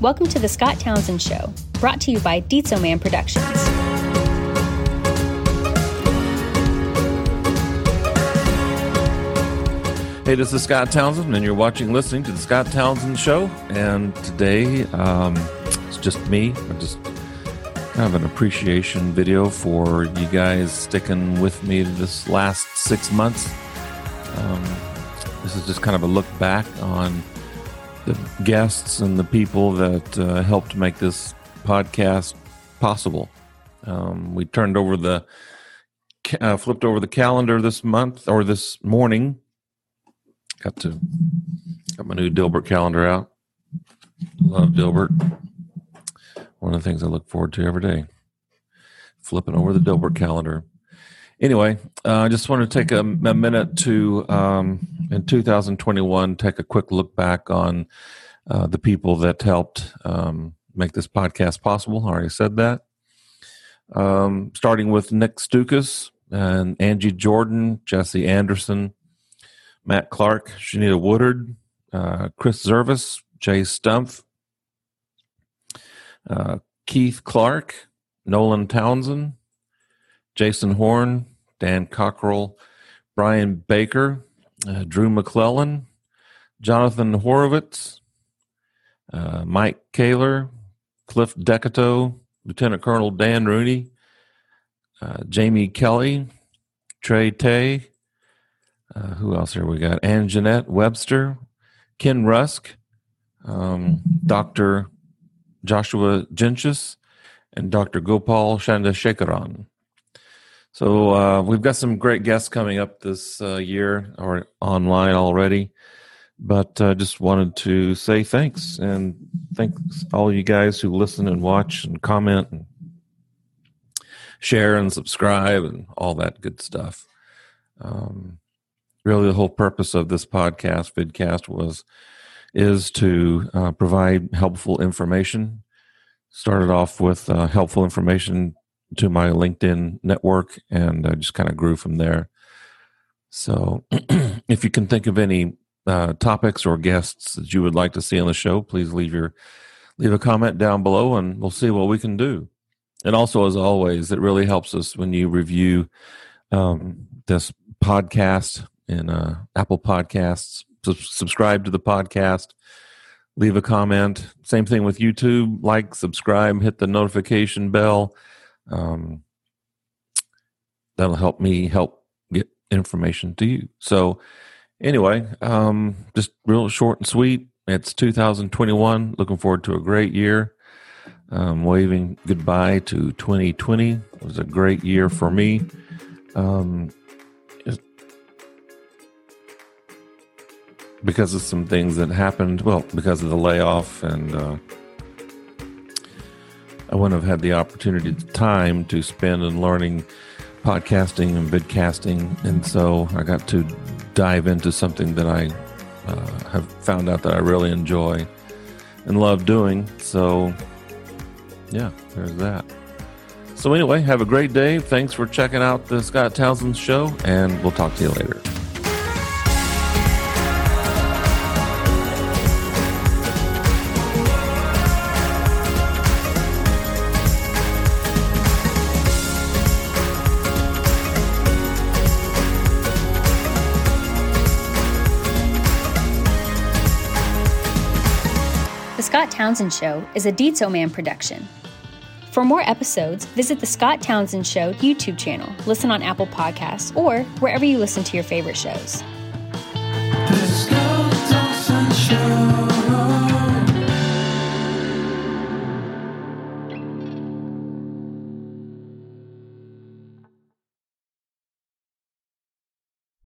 Welcome to the Scott Townsend Show, brought to you by Dietzo Man Productions. Hey, this is Scott Townsend, and you're watching, listening to the Scott Townsend Show. And today, um, it's just me. I'm just kind of an appreciation video for you guys sticking with me this last six months. Um, this is just kind of a look back on the guests and the people that uh, helped make this podcast possible. Um, we turned over the, uh, flipped over the calendar this month or this morning Got to got my new Dilbert calendar out. Love Dilbert. One of the things I look forward to every day. Flipping over the Dilbert calendar. Anyway, uh, I just want to take a, a minute to, um, in 2021, take a quick look back on uh, the people that helped um, make this podcast possible. I already said that. Um, starting with Nick Stukas and Angie Jordan, Jesse Anderson, Matt Clark, Shanita Woodard, uh, Chris Zervis, Jay Stumpf, uh, Keith Clark, Nolan Townsend, Jason Horn, Dan Cockrell, Brian Baker, uh, Drew McClellan, Jonathan Horowitz, uh, Mike Kaler, Cliff Decato, Lieutenant Colonel Dan Rooney, uh, Jamie Kelly, Trey Tay, uh, who else here we got? Ann Jeanette Webster, Ken Rusk, um, Dr. Joshua Genchis, and Dr. Gopal Chandrasekaran. So uh, we've got some great guests coming up this uh, year or online already. But I uh, just wanted to say thanks and thanks all you guys who listen and watch and comment and share and subscribe and all that good stuff. Um, really the whole purpose of this podcast vidcast was is to uh, provide helpful information started off with uh, helpful information to my linkedin network and I just kind of grew from there so if you can think of any uh, topics or guests that you would like to see on the show please leave your leave a comment down below and we'll see what we can do and also as always it really helps us when you review um, this podcast in uh, Apple Podcasts. subscribe to the podcast. Leave a comment. Same thing with YouTube. Like, subscribe, hit the notification bell. Um, that'll help me help get information to you. So, anyway, um, just real short and sweet. It's 2021. Looking forward to a great year. Um, waving goodbye to 2020. It was a great year for me. Um, because of some things that happened. Well, because of the layoff, and uh, I wouldn't have had the opportunity, time to spend in learning podcasting and vidcasting, and so I got to dive into something that I uh, have found out that I really enjoy and love doing. So, yeah, there's that. So, anyway, have a great day. Thanks for checking out the Scott Townsend Show, and we'll talk to you later. Scott Townsend Show is a Dietzo Man production. For more episodes, visit the Scott Townsend Show YouTube channel, listen on Apple Podcasts, or wherever you listen to your favorite shows. The Scott Townsend Show.